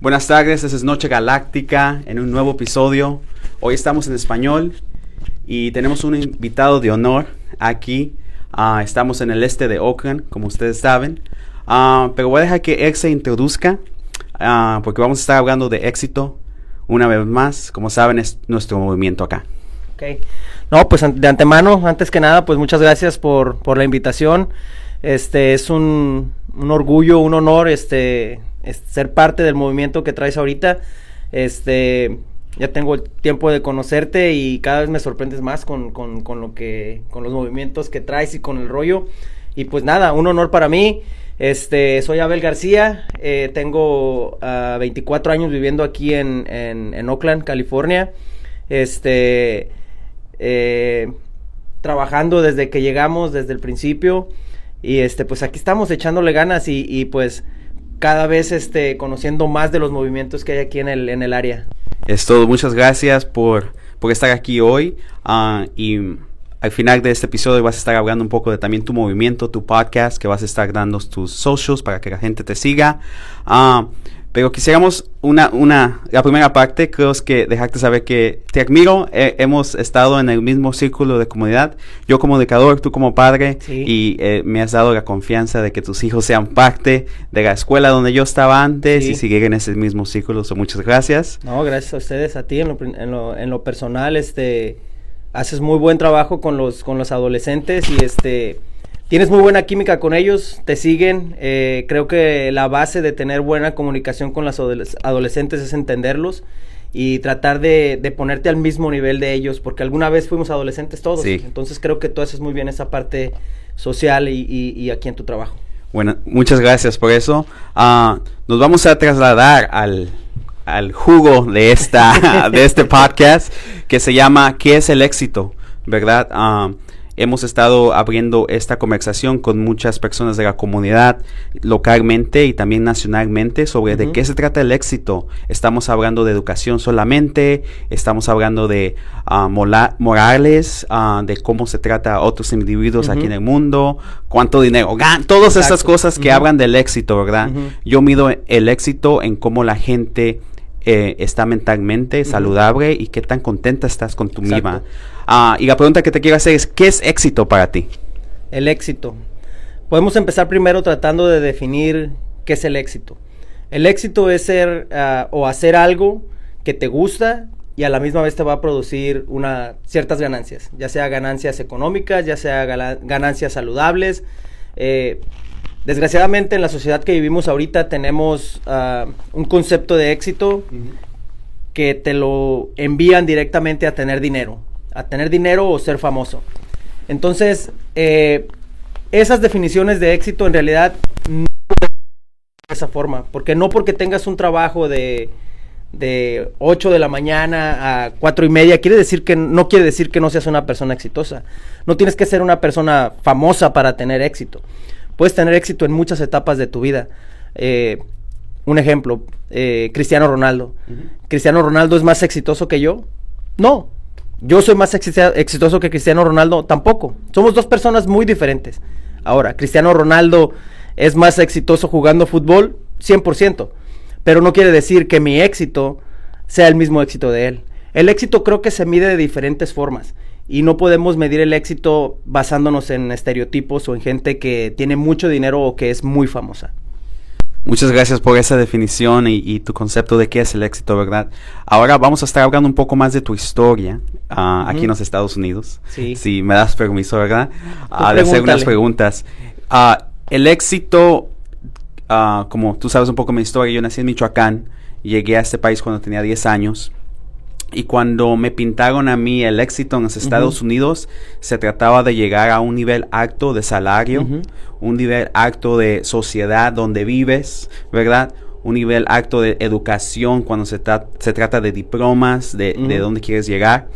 Buenas tardes, esta es Noche Galáctica en un nuevo episodio. Hoy estamos en español y tenemos un invitado de honor aquí. Ah, estamos en el este de Oakland, como ustedes saben. Ah, pero voy a dejar que Ex se introduzca ah, porque vamos a estar hablando de éxito una vez más. Como saben, es nuestro movimiento acá. Ok. No, pues de antemano, antes que nada, pues muchas gracias por, por la invitación. Este es un, un orgullo, un honor, este, ser parte del movimiento que traes ahorita. Este, ya tengo el tiempo de conocerte y cada vez me sorprendes más con, con, con, lo que, con los movimientos que traes y con el rollo. Y pues nada, un honor para mí. Este, soy Abel García, eh, tengo 24 ah, años viviendo aquí en, en, Oakland, California. Este, eh, trabajando desde que llegamos, desde el principio. Y este, pues aquí estamos echándole ganas y, y pues cada vez este, conociendo más de los movimientos que hay aquí en el, en el área. Es todo, muchas gracias por, por estar aquí hoy uh, y al final de este episodio vas a estar hablando un poco de también tu movimiento, tu podcast, que vas a estar dando tus socials para que la gente te siga. Uh, pero quisiéramos una, una, la primera parte, creo que dejarte saber que te admiro, hemos estado en el mismo círculo de comunidad, yo como educador, tú como padre, y eh, me has dado la confianza de que tus hijos sean parte de la escuela donde yo estaba antes y seguir en ese mismo círculo, so, muchas gracias. No, gracias a ustedes, a ti en lo, en lo, en lo personal, este, haces muy buen trabajo con los, con los adolescentes y este Tienes muy buena química con ellos, te siguen. Eh, creo que la base de tener buena comunicación con los adolescentes es entenderlos y tratar de, ponerte al mismo nivel de ellos, porque alguna vez fuimos adolescentes todos. Entonces creo que tú haces muy bien esa parte social y, aquí en tu trabajo. Bueno, muchas gracias por eso. Ah, nos vamos a trasladar al, al jugo de, esta, de este podcast que se llama ¿Qué es el éxito? ¿Verdad? Uh, Hemos estado abriendo esta conversación con muchas personas de la comunidad localmente y también nacionalmente sobre de qué se trata el éxito. Estamos hablando de educación solamente, estamos hablando de uh, morales, uh, de cómo se trata a otros individuos aquí en el mundo, cuánto dinero ganan, todas esas cosas que hablan del éxito, ¿verdad? Yo mido el éxito en cómo la gente eh, está mentalmente saludable y qué tan contenta estás con tu misma. Ah, y la pregunta que te quiero hacer es, ¿qué es éxito para ti? El éxito. Podemos empezar primero tratando de definir qué es el éxito. El éxito es ser ah, o hacer algo que te gusta y a la misma vez te va a producir una, ciertas ganancias, ya sea ganancias económicas, ya sea ganancias saludables. Eh, Desgraciadamente en la sociedad que vivimos ahorita tenemos uh, un concepto de éxito que te lo envían directamente a tener dinero, a tener dinero o ser famoso. Entonces, eh, esas definiciones de éxito en realidad no de esa forma, porque no porque tengas un trabajo de, de 8 de la mañana a 4 y media, quiere decir que no quiere decir que no seas una persona exitosa. No tienes que ser una persona famosa para tener éxito puedes tener éxito en muchas etapas de tu vida. Eh, un ejemplo, eh, Cristiano Ronaldo. ¿Cristiano Ronaldo es más exitoso que yo? No. ¿Yo soy más exitoso que Cristiano Ronaldo? Tampoco. Somos dos personas muy diferentes. Ahora, Cristiano Ronaldo es más exitoso jugando fútbol, 100%. Pero no quiere decir que mi éxito sea el mismo éxito de él. El éxito creo que se mide de diferentes formas y no podemos medir el éxito basándonos en estereotipos o en gente que tiene mucho dinero o que es muy famosa. Muchas gracias por esa definición y, tu concepto de qué es el éxito, ¿verdad? Ahora vamos a estar hablando un poco más de tu historia ah, aquí en los Estados Unidos. Sí. Si me das permiso, ¿verdad? Uh, de hacer unas preguntas. Uh, el éxito, como tú sabes un poco mi historia, yo nací en Michoacán, llegué a este país cuando tenía 10 años. Y cuando me pintaron a mí el éxito en los Estados Unidos, se trataba de llegar a un nivel alto de salario, un nivel alto de sociedad donde vives, ¿verdad? Un nivel alto de educación cuando se, se trata de diplomas, de, de dónde quieres llegar.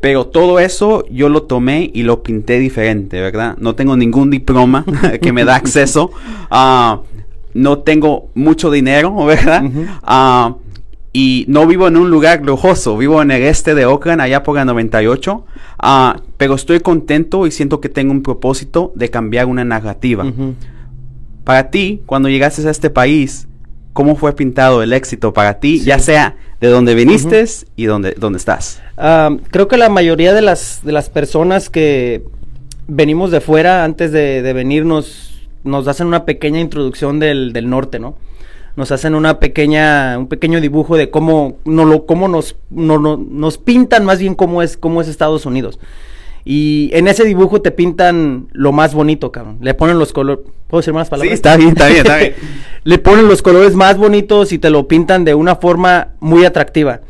Pero todo eso yo lo tomé y lo pinté diferente, ¿verdad? No tengo ningún diploma que me da acceso. Uh, no tengo mucho dinero, ¿verdad? Y no vivo en un lugar lujoso, vivo en el este de Oakland, allá por la 98, ah, pero estoy contento y siento que tengo un propósito de cambiar una narrativa. Para ti, cuando llegaste a este país, cómo fue pintado el éxito para ti, ya sea de dónde viniste y dónde, dónde estás. creo que la mayoría de las, de las personas que venimos de fuera, antes de, de venirnos, nos hacen una pequeña introducción del, del norte, ¿no? Nos hacen una pequeña, un pequeño dibujo de cómo, no lo, cómo nos, no, nos pintan más bien cómo es, cómo es Estados Unidos. Y en ese dibujo te pintan lo más bonito, cabrón. Le ponen los colores. ¿Puedo decir más palabras? Sí, está bien, está bien, está bien. Le ponen los colores más bonitos y te lo pintan de una forma muy atractiva.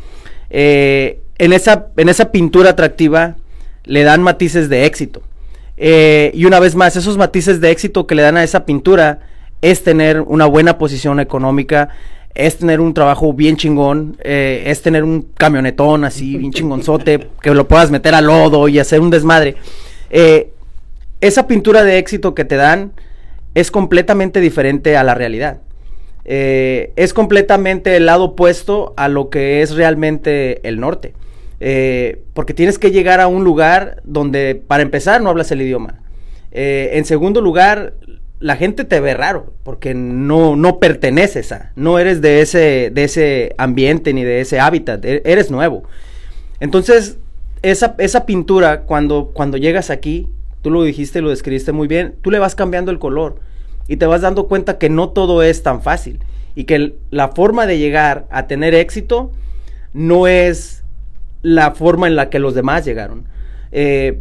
Eh, en, esa, en esa pintura atractiva le dan matices de éxito. Eh, y una vez más, esos matices de éxito que le dan a esa pintura es tener una buena posición económica, es tener un trabajo bien chingón, eh, es tener un camionetón así, bien chingonzote, que lo puedas meter al lodo y hacer un desmadre. Eh, esa pintura de éxito que te dan es completamente diferente a la realidad. Eh, es completamente el lado opuesto a lo que es realmente el norte. porque tienes que llegar a un lugar donde, para empezar, no hablas el idioma. en segundo lugar, la gente te ve raro porque no, no perteneces a, no eres de ese, de ese ambiente ni de ese hábitat, e, eres nuevo. Entonces, esa, esa pintura, cuando, cuando llegas aquí, tú lo dijiste, lo describiste muy bien, tú le vas cambiando el color y te vas dando cuenta que no todo es tan fácil y que la forma de llegar a tener éxito no es la forma en la que los demás llegaron. Eh,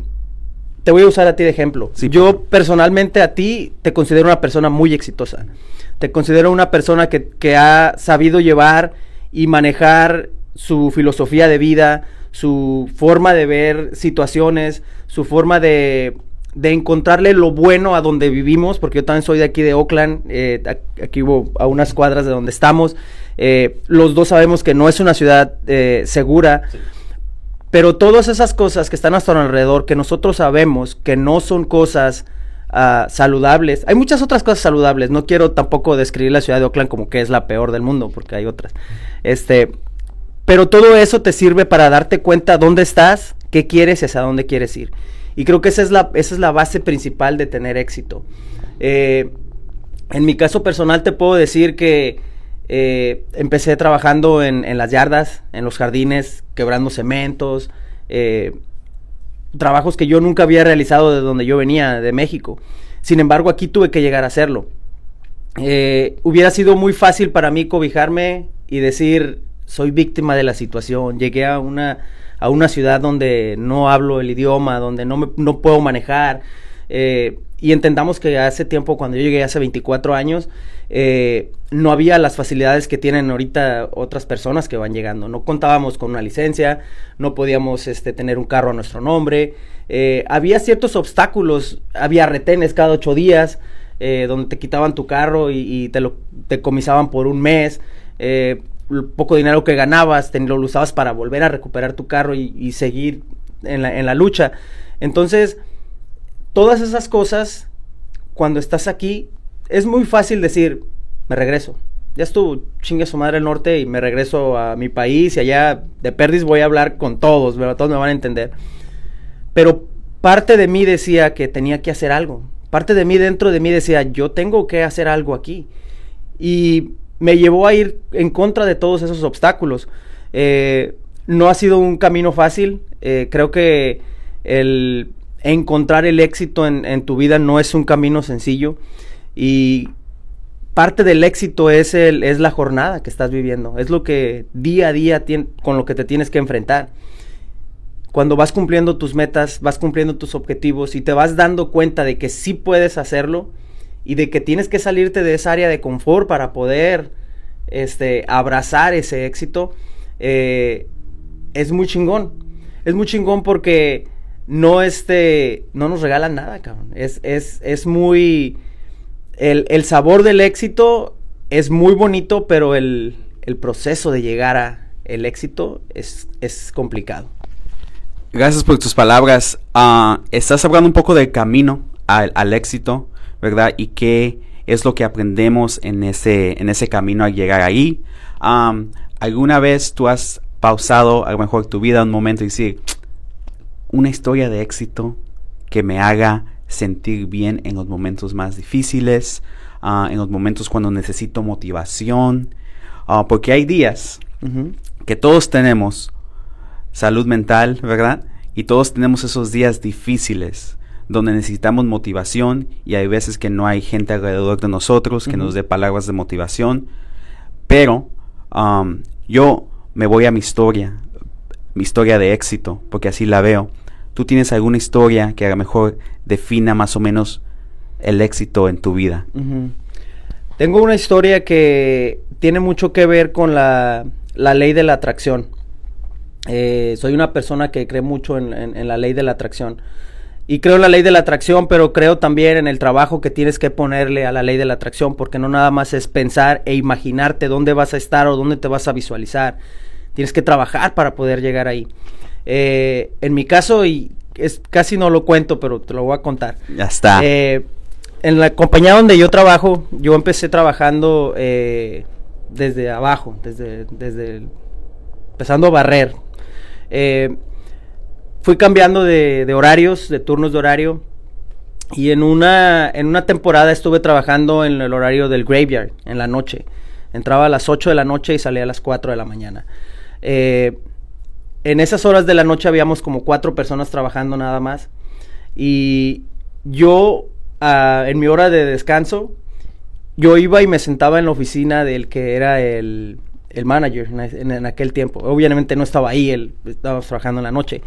te voy a usar a ti de ejemplo. Yo personalmente a ti te considero una persona muy exitosa. Te considero una persona que, ha sabido llevar y manejar su filosofía de vida, su forma de ver situaciones, su forma de, encontrarle lo bueno a donde vivimos, porque yo también soy de aquí de Oakland, eh, aquí vivo a unas cuadras de donde estamos. Eh, los dos sabemos que no es una ciudad eh, segura. Pero todas esas cosas que están a nuestro alrededor, que nosotros sabemos que no son cosas ah, saludables, hay muchas otras cosas saludables. No quiero tampoco describir la ciudad de Oakland como que es la peor del mundo, porque hay otras. Este, pero todo eso te sirve para darte cuenta dónde estás, qué quieres y hacia dónde quieres ir. Y creo que esa es la, esa es la base principal de tener éxito. Eh, en mi caso personal te puedo decir que eh, empecé trabajando en, las yardas, en los jardines, quebrando cementos, eh, trabajos que yo nunca había realizado de donde yo venía, de México. Sin embargo, aquí tuve que llegar a hacerlo. Eh, hubiera sido muy fácil para mí cobijarme y decir, soy víctima de la situación, llegué a una, a una ciudad donde no hablo el idioma, donde no, me, no puedo manejar. Y entendamos que hace tiempo, cuando yo llegué hace 24 años, eh, no había las facilidades que tienen ahorita otras personas que van llegando. No contábamos con una licencia, no podíamos este, tener un carro a nuestro nombre. Eh, había ciertos obstáculos, había retenes cada ocho días, eh, donde te quitaban tu carro y, te lo te comisaban por un mes. el poco dinero que ganabas, lo usabas para volver a recuperar tu carro y, seguir en la lucha. Entonces, todas esas cosas, cuando estás aquí, es muy fácil decir, me regreso. Ya estuvo chingue su madre el norte y me regreso a mi país y allá de perdis voy a hablar con todos, todos me van a entender. Pero parte de mí decía que tenía que hacer algo. Parte de mí dentro de mí decía, yo tengo que hacer algo aquí. Y me llevó a ir en contra de todos esos obstáculos. Eh, no ha sido un camino fácil. Eh, creo que el encontrar el éxito en, tu vida no es un camino sencillo. Y parte del éxito es, el, es la jornada que estás viviendo, es lo que día a día con lo que te tienes que enfrentar. Cuando vas cumpliendo tus metas, vas cumpliendo tus objetivos y te vas dando cuenta de que sí puedes hacerlo y de que tienes que salirte de esa área de confort para poder este, abrazar ese éxito, eh, es muy chingón. Es muy chingón porque no, este, no nos regalan nada, cabrón. Es, es, es muy el, sabor del éxito es muy bonito, pero el, proceso de llegar a el éxito es, complicado. Gracias por tus palabras. Ah, estás hablando un poco del camino al, éxito, ¿verdad? Y qué es lo que aprendemos en ese, en ese camino al llegar ahí. ¿Alguna vez tú has pausado a lo mejor tu vida un momento y decir, una historia de éxito que me haga sentir bien en los momentos más difíciles, ah, en los momentos cuando necesito motivación, ah, porque hay días que todos tenemos salud mental, ¿verdad? Y todos tenemos esos días difíciles donde necesitamos motivación y hay veces que no hay gente alrededor de nosotros que nos dé palabras de motivación. Pero um, yo me voy a mi historia, mi historia de éxito, porque así la veo. ¿Tú tienes alguna historia que a lo mejor defina más o menos el éxito en tu vida? Tengo una historia que tiene mucho que ver con la, ley de la atracción. Eh, soy una persona que cree mucho en la ley de la atracción. Y creo en la ley de la atracción, pero creo también en el trabajo que tienes que ponerle a la ley de la atracción, porque no nada más es pensar e imaginarte dónde vas a estar o dónde te vas a visualizar. Tienes que trabajar para poder llegar ahí. Eh, en mi caso, y es, casi no lo cuento, pero te lo voy a contar. Ya está. Eh, en la compañía donde yo trabajo, yo empecé trabajando eh, desde abajo, desde, desde empezando a barrer. Eh, fui cambiando de, horarios, de turnos de horario. Y en una, en una temporada estuve trabajando en el horario del graveyard, en la noche. Entraba a las 8 de la noche y salía a las 4 de la mañana. Eh, en esas horas de la noche habíamos como cuatro personas trabajando nada más. Y yo, ah, en mi hora de descanso, yo iba y me sentaba en la oficina del que era el, manager en, aquel tiempo. Obviamente no estaba ahí, él estaba trabajando en la noche.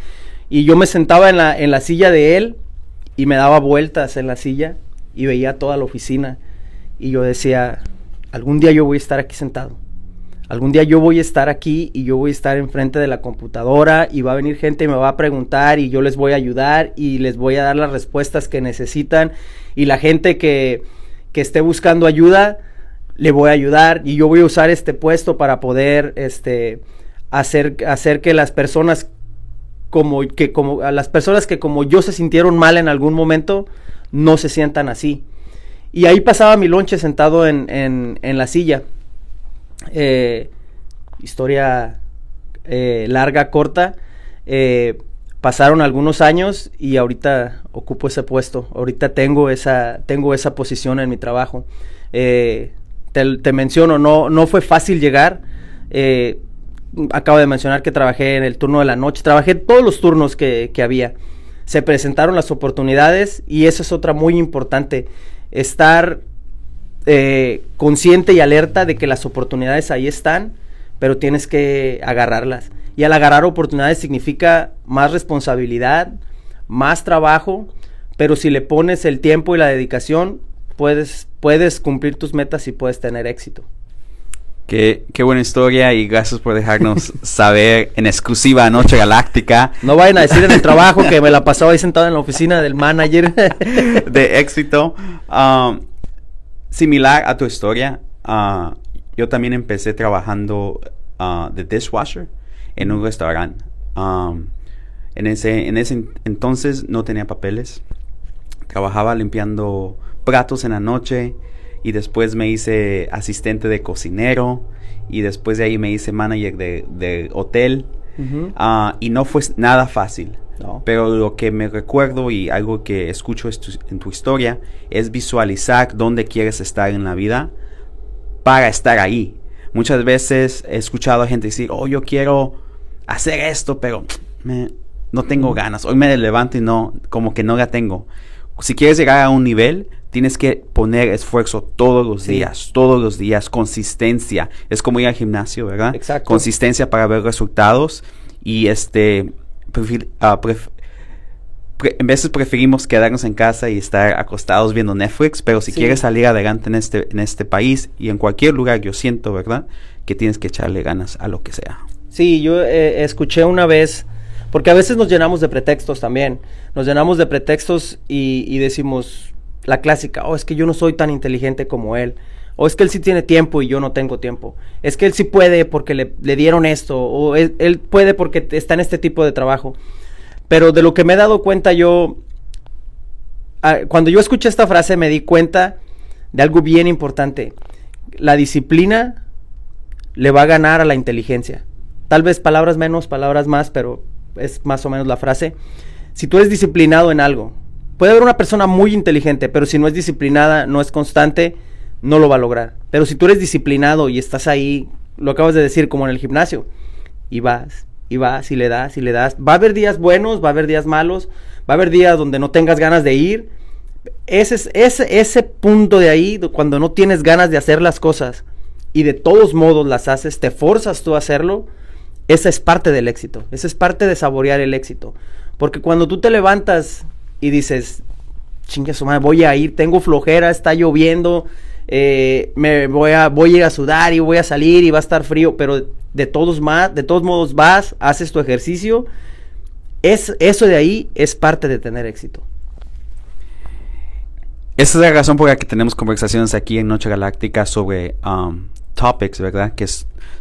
Y yo me sentaba en la, en la silla de él y me daba vueltas en la silla y veía toda la oficina. Y yo decía, algún día yo voy a estar aquí sentado. Algún día yo voy a estar aquí y yo voy a estar enfrente de la computadora y va a venir gente y me va a preguntar y yo les voy a ayudar y les voy a dar las respuestas que necesitan y la gente que, que esté buscando ayuda le voy a ayudar y yo voy a usar este puesto para poder este hacer, hacer que las personas como que como a las personas que como yo se sintieron mal en algún momento no se sientan así. Y ahí pasaba mi lonche sentado en, en, la silla. Eh, historia eh, larga, corta. Eh, pasaron algunos años y ahorita ocupo ese puesto. Ahorita tengo esa, tengo esa posición en mi trabajo. te, menciono, no, no fue fácil llegar acabo de mencionar que trabajé en el turno de la noche, trabajé todos los turnos que, había. Se presentaron las oportunidades y eso es otra muy importante, estar eh, consciente y alerta de que las oportunidades ahí están, pero tienes que agarrarlas. Y al agarrar oportunidades significa más responsabilidad, más trabajo, pero si le pones el tiempo y la dedicación, puedes, puedes cumplir tus metas y puedes tener éxito. Qué, qué, buena historia y gracias por dejarnos saber en exclusiva Noche Galáctica. No vayan a decir en el trabajo que me la pasaba ahí sentado en la oficina del manager. de éxito. Um, similar a tu historia, uh, yo también empecé trabajando uh, de dishwasher en un restaurante. Um, en, ese, en ese entonces no tenía papeles. Trabajaba limpiando platos en la noche y después me hice asistente de cocinero y después de ahí me hice manager de, hotel ah, y no fue nada fácil. Pero lo que me recuerdo y algo que escucho en tu historia es visualizar dónde quieres estar en la vida para estar ahí. Muchas veces he escuchado a gente decir, oh, yo quiero hacer esto, pero no tengo ganas. Hoy me levanto y no, como que no la tengo. Si quieres llegar a un nivel, Tienes que poner esfuerzo todos los días, todos los días, consistencia. Es como ir al gimnasio, ¿verdad? Exacto. Consistencia para ver resultados y este, uh, en veces preferimos quedarnos en casa y estar acostados viendo Netflix, pero si quieres salir adelante en este, en este país y en cualquier lugar, yo siento, ¿verdad? Que tienes que echarle ganas a lo que sea. Sí, yo eh, escuché una vez, porque a veces nos llenamos de pretextos también, nos llenamos de pretextos y, y decimos, la clásica, oh, es que yo no soy tan inteligente como él. O es que él sí tiene tiempo y yo no tengo tiempo. Es que él sí puede porque le, dieron esto. O él, puede porque está en este tipo de trabajo. Pero de lo que me he dado cuenta yo, ah, cuando yo escuché esta frase me di cuenta de algo bien importante. La disciplina le va a ganar a la inteligencia. Tal vez palabras menos, palabras más, pero es más o menos la frase. Si tú eres disciplinado en algo, puede haber una persona muy inteligente, pero si no es disciplinada, no es constante, no lo va a lograr. Pero si tú eres disciplinado y estás ahí, lo acabas de decir, como en el gimnasio, y vas, y vas, y le das, y le das, va a haber días buenos, va a haber días malos, va a haber días donde no tengas ganas de ir. Ese, ese, ese punto de ahí, cuando no tienes ganas de hacer las cosas y de todos modos las haces, te forzas tú a hacerlo, esa es parte del éxito, esa es parte de saborear el éxito. Porque cuando tú te levantas y dices, chingue su madre, voy a ir, tengo flojera, está lloviendo, eh, me voy a, voy a ir a sudar y voy a salir y va a estar frío, pero de todos, más, de todos modos vas, haces tu ejercicio, es, eso de ahí es parte de tener éxito. Esa es la razón por la que tenemos conversaciones aquí en Noche Galáctica sobre um, topics, ¿verdad? Que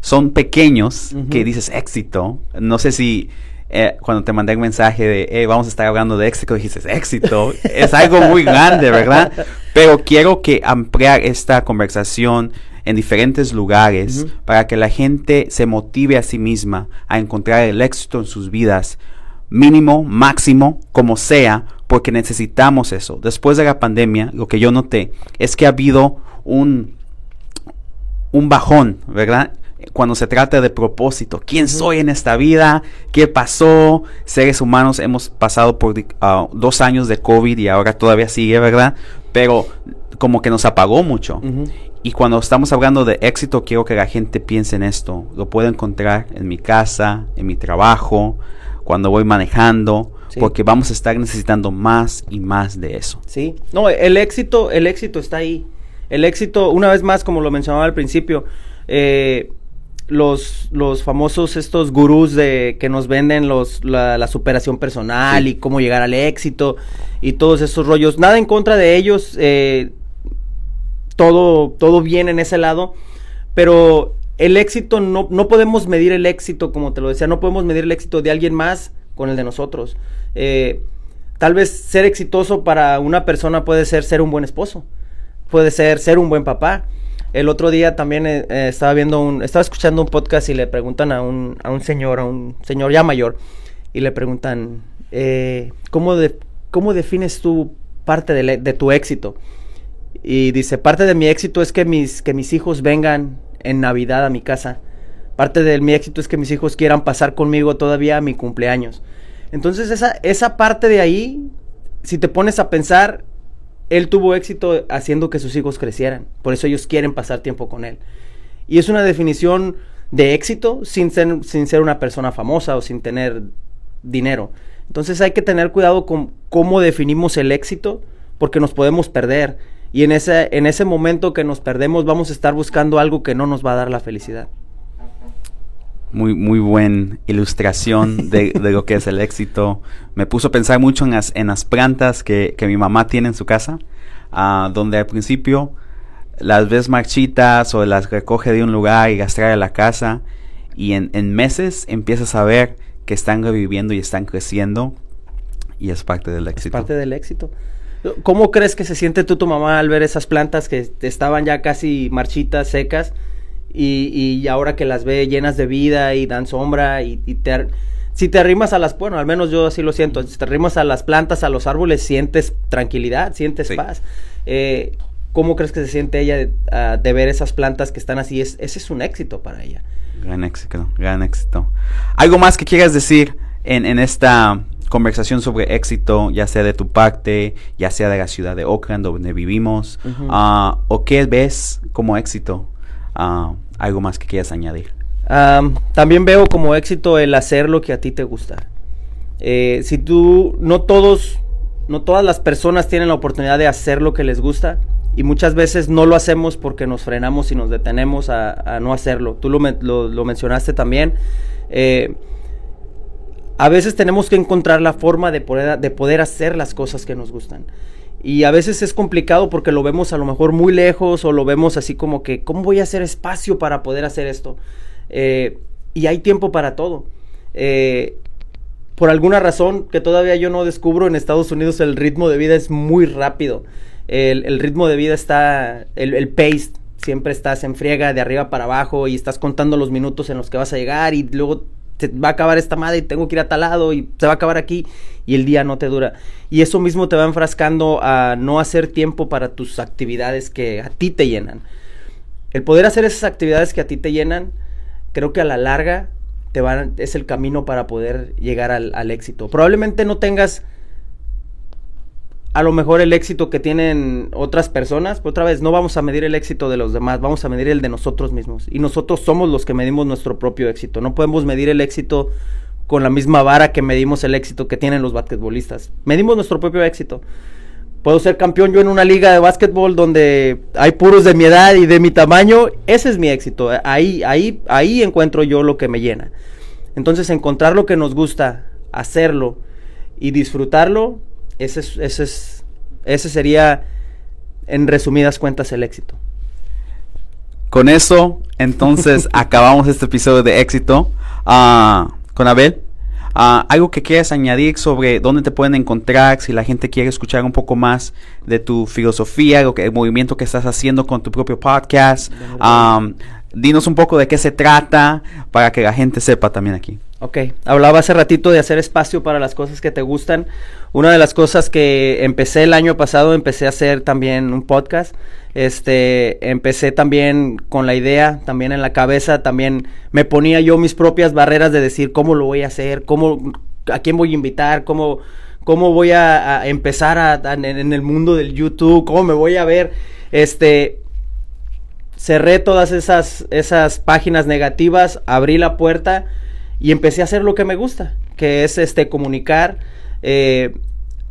son pequeños, que dices éxito. No sé si eh, cuando te mandé un mensaje de, vamos a estar hablando de éxito, dijiste, éxito, es algo muy grande, ¿verdad? Pero quiero que ampliar esta conversación en diferentes lugares para que la gente se motive a sí misma a encontrar el éxito en sus vidas, mínimo, máximo, como sea, porque necesitamos eso. Después de la pandemia, lo que yo noté es que ha habido un, un bajón, ¿verdad? Cuando se trata de propósito. ¿Quién soy en esta vida? ¿Qué pasó? Seres humanos hemos pasado por ah, dos años de COVID y ahora todavía sigue, ¿verdad? Pero como que nos apagó mucho. Y cuando estamos hablando de éxito, quiero que la gente piense en esto. Lo puedo encontrar en mi casa, en mi trabajo, cuando voy manejando, porque vamos a estar necesitando más y más de eso. Sí, no, el éxito, el éxito está ahí. El éxito, una vez más, como lo mencionaba al principio, eh, los, los famosos estos gurús de que nos venden los, la, superación personal y cómo llegar al éxito y todos esos rollos. Nada en contra de ellos, eh, todo, todo bien en ese lado, pero el éxito no, no podemos medir el éxito, como te lo decía, no podemos medir el éxito de alguien más con el de nosotros. Eh, tal vez ser exitoso para una persona puede ser ser un buen esposo, puede ser ser un buen papá, el otro día también eh, eh, estaba viendo un, estaba escuchando un podcast y le preguntan a un, a un señor, a un señor ya mayor, y le preguntan, eh, ¿cómo, de, ¿cómo defines tu parte de, de, tu éxito? Y dice, parte de mi éxito es que mis, que mis hijos vengan en Navidad a mi casa. Parte de mi éxito es que mis hijos quieran pasar conmigo todavía a mi cumpleaños. Entonces esa, esa parte de ahí, si te pones a pensar, él tuvo éxito haciendo que sus hijos crecieran. Por eso ellos quieren pasar tiempo con él. Y es una definición de éxito sin ser, sin ser una persona famosa o sin tener dinero. Entonces hay que tener cuidado con cómo definimos el éxito porque nos podemos perder. Y en ese, en ese momento que nos perdemos vamos a estar buscando algo que no nos va a dar la felicidad muy, muy buena ilustración de, lo que es el éxito. Me puso a pensar mucho en las, en las plantas que, mi mamá tiene en su casa, uh, donde al principio las ves marchitas o las recoge de un lugar y las trae a la casa y en, en meses empiezas a ver que están reviviendo y están creciendo y es parte del éxito. Es parte del éxito. ¿Cómo crees que se siente tú tu mamá al ver esas plantas que estaban ya casi marchitas, secas? Y, y ahora que las ve llenas de vida y dan sombra y, te, si te arrimas a las, bueno, al menos yo así lo siento, si te arrimas a las plantas, a los árboles, sientes tranquilidad, sientes paz. Eh, ¿Cómo crees que se siente ella de, ah, ver esas plantas que están así? Es, ese es un éxito para ella. Gran éxito, gran éxito. ¿Algo más que quieras decir en, en esta conversación sobre éxito, ya sea de tu parte, ya sea de la ciudad de Oakland, donde vivimos, ah, o qué ves como éxito Ah, ¿Algo más que quieras añadir? también veo como éxito el hacer lo que a ti te gusta. Eh, si tú, no todos, no todas las personas tienen la oportunidad de hacer lo que les gusta y muchas veces no lo hacemos porque nos frenamos y nos detenemos a, no hacerlo. Tú lo, lo, mencionaste también. Eh, a veces tenemos que encontrar la forma de poder, de poder hacer las cosas que nos gustan. Y a veces es complicado porque lo vemos a lo mejor muy lejos o lo vemos así como que, ¿cómo voy a hacer espacio para poder hacer esto? Eh, y hay tiempo para todo. Eh, por alguna razón que todavía yo no descubro, en Estados Unidos el ritmo de vida es muy rápido. El, ritmo de vida está, el, el, pace, siempre estás en friega de arriba para abajo y estás contando los minutos en los que vas a llegar y luego se va a acabar esta madre y tengo que ir a tal lado y se va a acabar aquí y el día no te dura. Y eso mismo te va enfrascando a no hacer tiempo para tus actividades que a ti te llenan. El poder hacer esas actividades que a ti te llenan, creo que a la larga te es el camino para poder llegar al éxito. Probablemente no tengas a lo mejor el éxito que tienen otras personas, pero otra vez no vamos a medir el éxito de los demás, vamos a medir el de nosotros mismos. Y nosotros somos los que medimos nuestro propio éxito. No podemos medir el éxito con la misma vara que medimos el éxito que tienen los basquetbolistas. Medimos nuestro propio éxito. Puedo ser campeón yo en una liga de básquetbol donde hay puros de mi edad y de mi tamaño. Ese es mi éxito. Ahí, ahí, ahí encuentro yo lo que me llena. Entonces encontrar lo que nos gusta, hacerlo y disfrutarlo ese, ese, es, ese sería, en resumidas cuentas, el éxito. Con eso, entonces, acabamos este episodio de éxito uh, con Abel. Uh, algo que quieras añadir sobre dónde te pueden encontrar, si la gente quiere escuchar un poco más de tu filosofía, lo que, el movimiento que estás haciendo con tu propio podcast. Um, dinos un poco de qué se trata para que la gente sepa también aquí. Ok, hablaba hace ratito de hacer espacio para las cosas que te gustan. Una de las cosas que empecé el año pasado, empecé a hacer también un podcast. Este, empecé también con la idea, también en la cabeza, también me ponía yo mis propias barreras de decir cómo lo voy a hacer, cómo, a quién voy a invitar, cómo, cómo voy a, empezar en, en el mundo del YouTube, cómo me voy a ver. Este, cerré todas esas, esas páginas negativas, abrí la puerta y empecé a hacer lo que me gusta, que es este comunicar. Eh,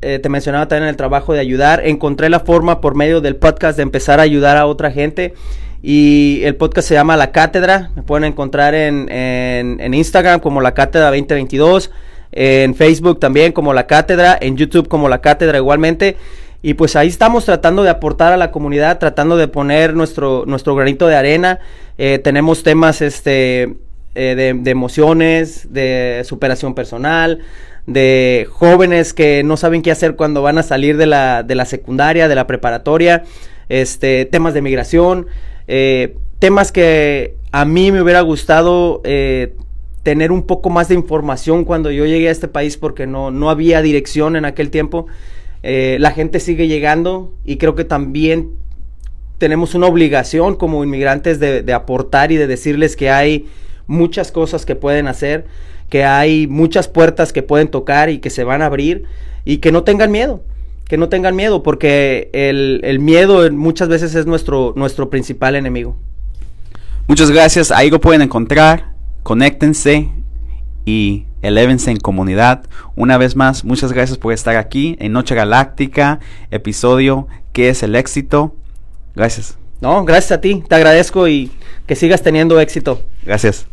eh, te mencionaba también el trabajo de ayudar. Encontré la forma por medio del podcast de empezar a ayudar a otra gente. Y el podcast se llama La Cátedra. Me pueden encontrar en, en, Instagram como La Cátedra 2022. En Facebook también como La Cátedra. En YouTube como La Cátedra igualmente. Y pues ahí estamos tratando de aportar a la comunidad, tratando de poner nuestro, nuestro granito de arena. Eh, tenemos temas este, eh, de, emociones, de superación personal, de jóvenes que no saben qué hacer cuando van a salir de la, de la secundaria, de la preparatoria, este, temas de migración, eh, temas que a mí me hubiera gustado eh, tener un poco más de información cuando yo llegué a este país porque no, no había dirección en aquel tiempo. la gente sigue llegando y creo que también tenemos una obligación como inmigrantes de, de aportar y de decirles que hay muchas cosas que pueden hacer, que hay muchas puertas que pueden tocar y que se van a abrir y que no tengan miedo, que no tengan miedo, porque el, miedo muchas veces es nuestro, nuestro principal enemigo. Muchas gracias, ahí lo pueden encontrar, conéctense y elévense en comunidad. Una vez más, muchas gracias por estar aquí en Noche Galáctica, episodio ¿Qué es el éxito? Gracias. No, gracias a ti, te agradezco y que sigas teniendo éxito. Gracias.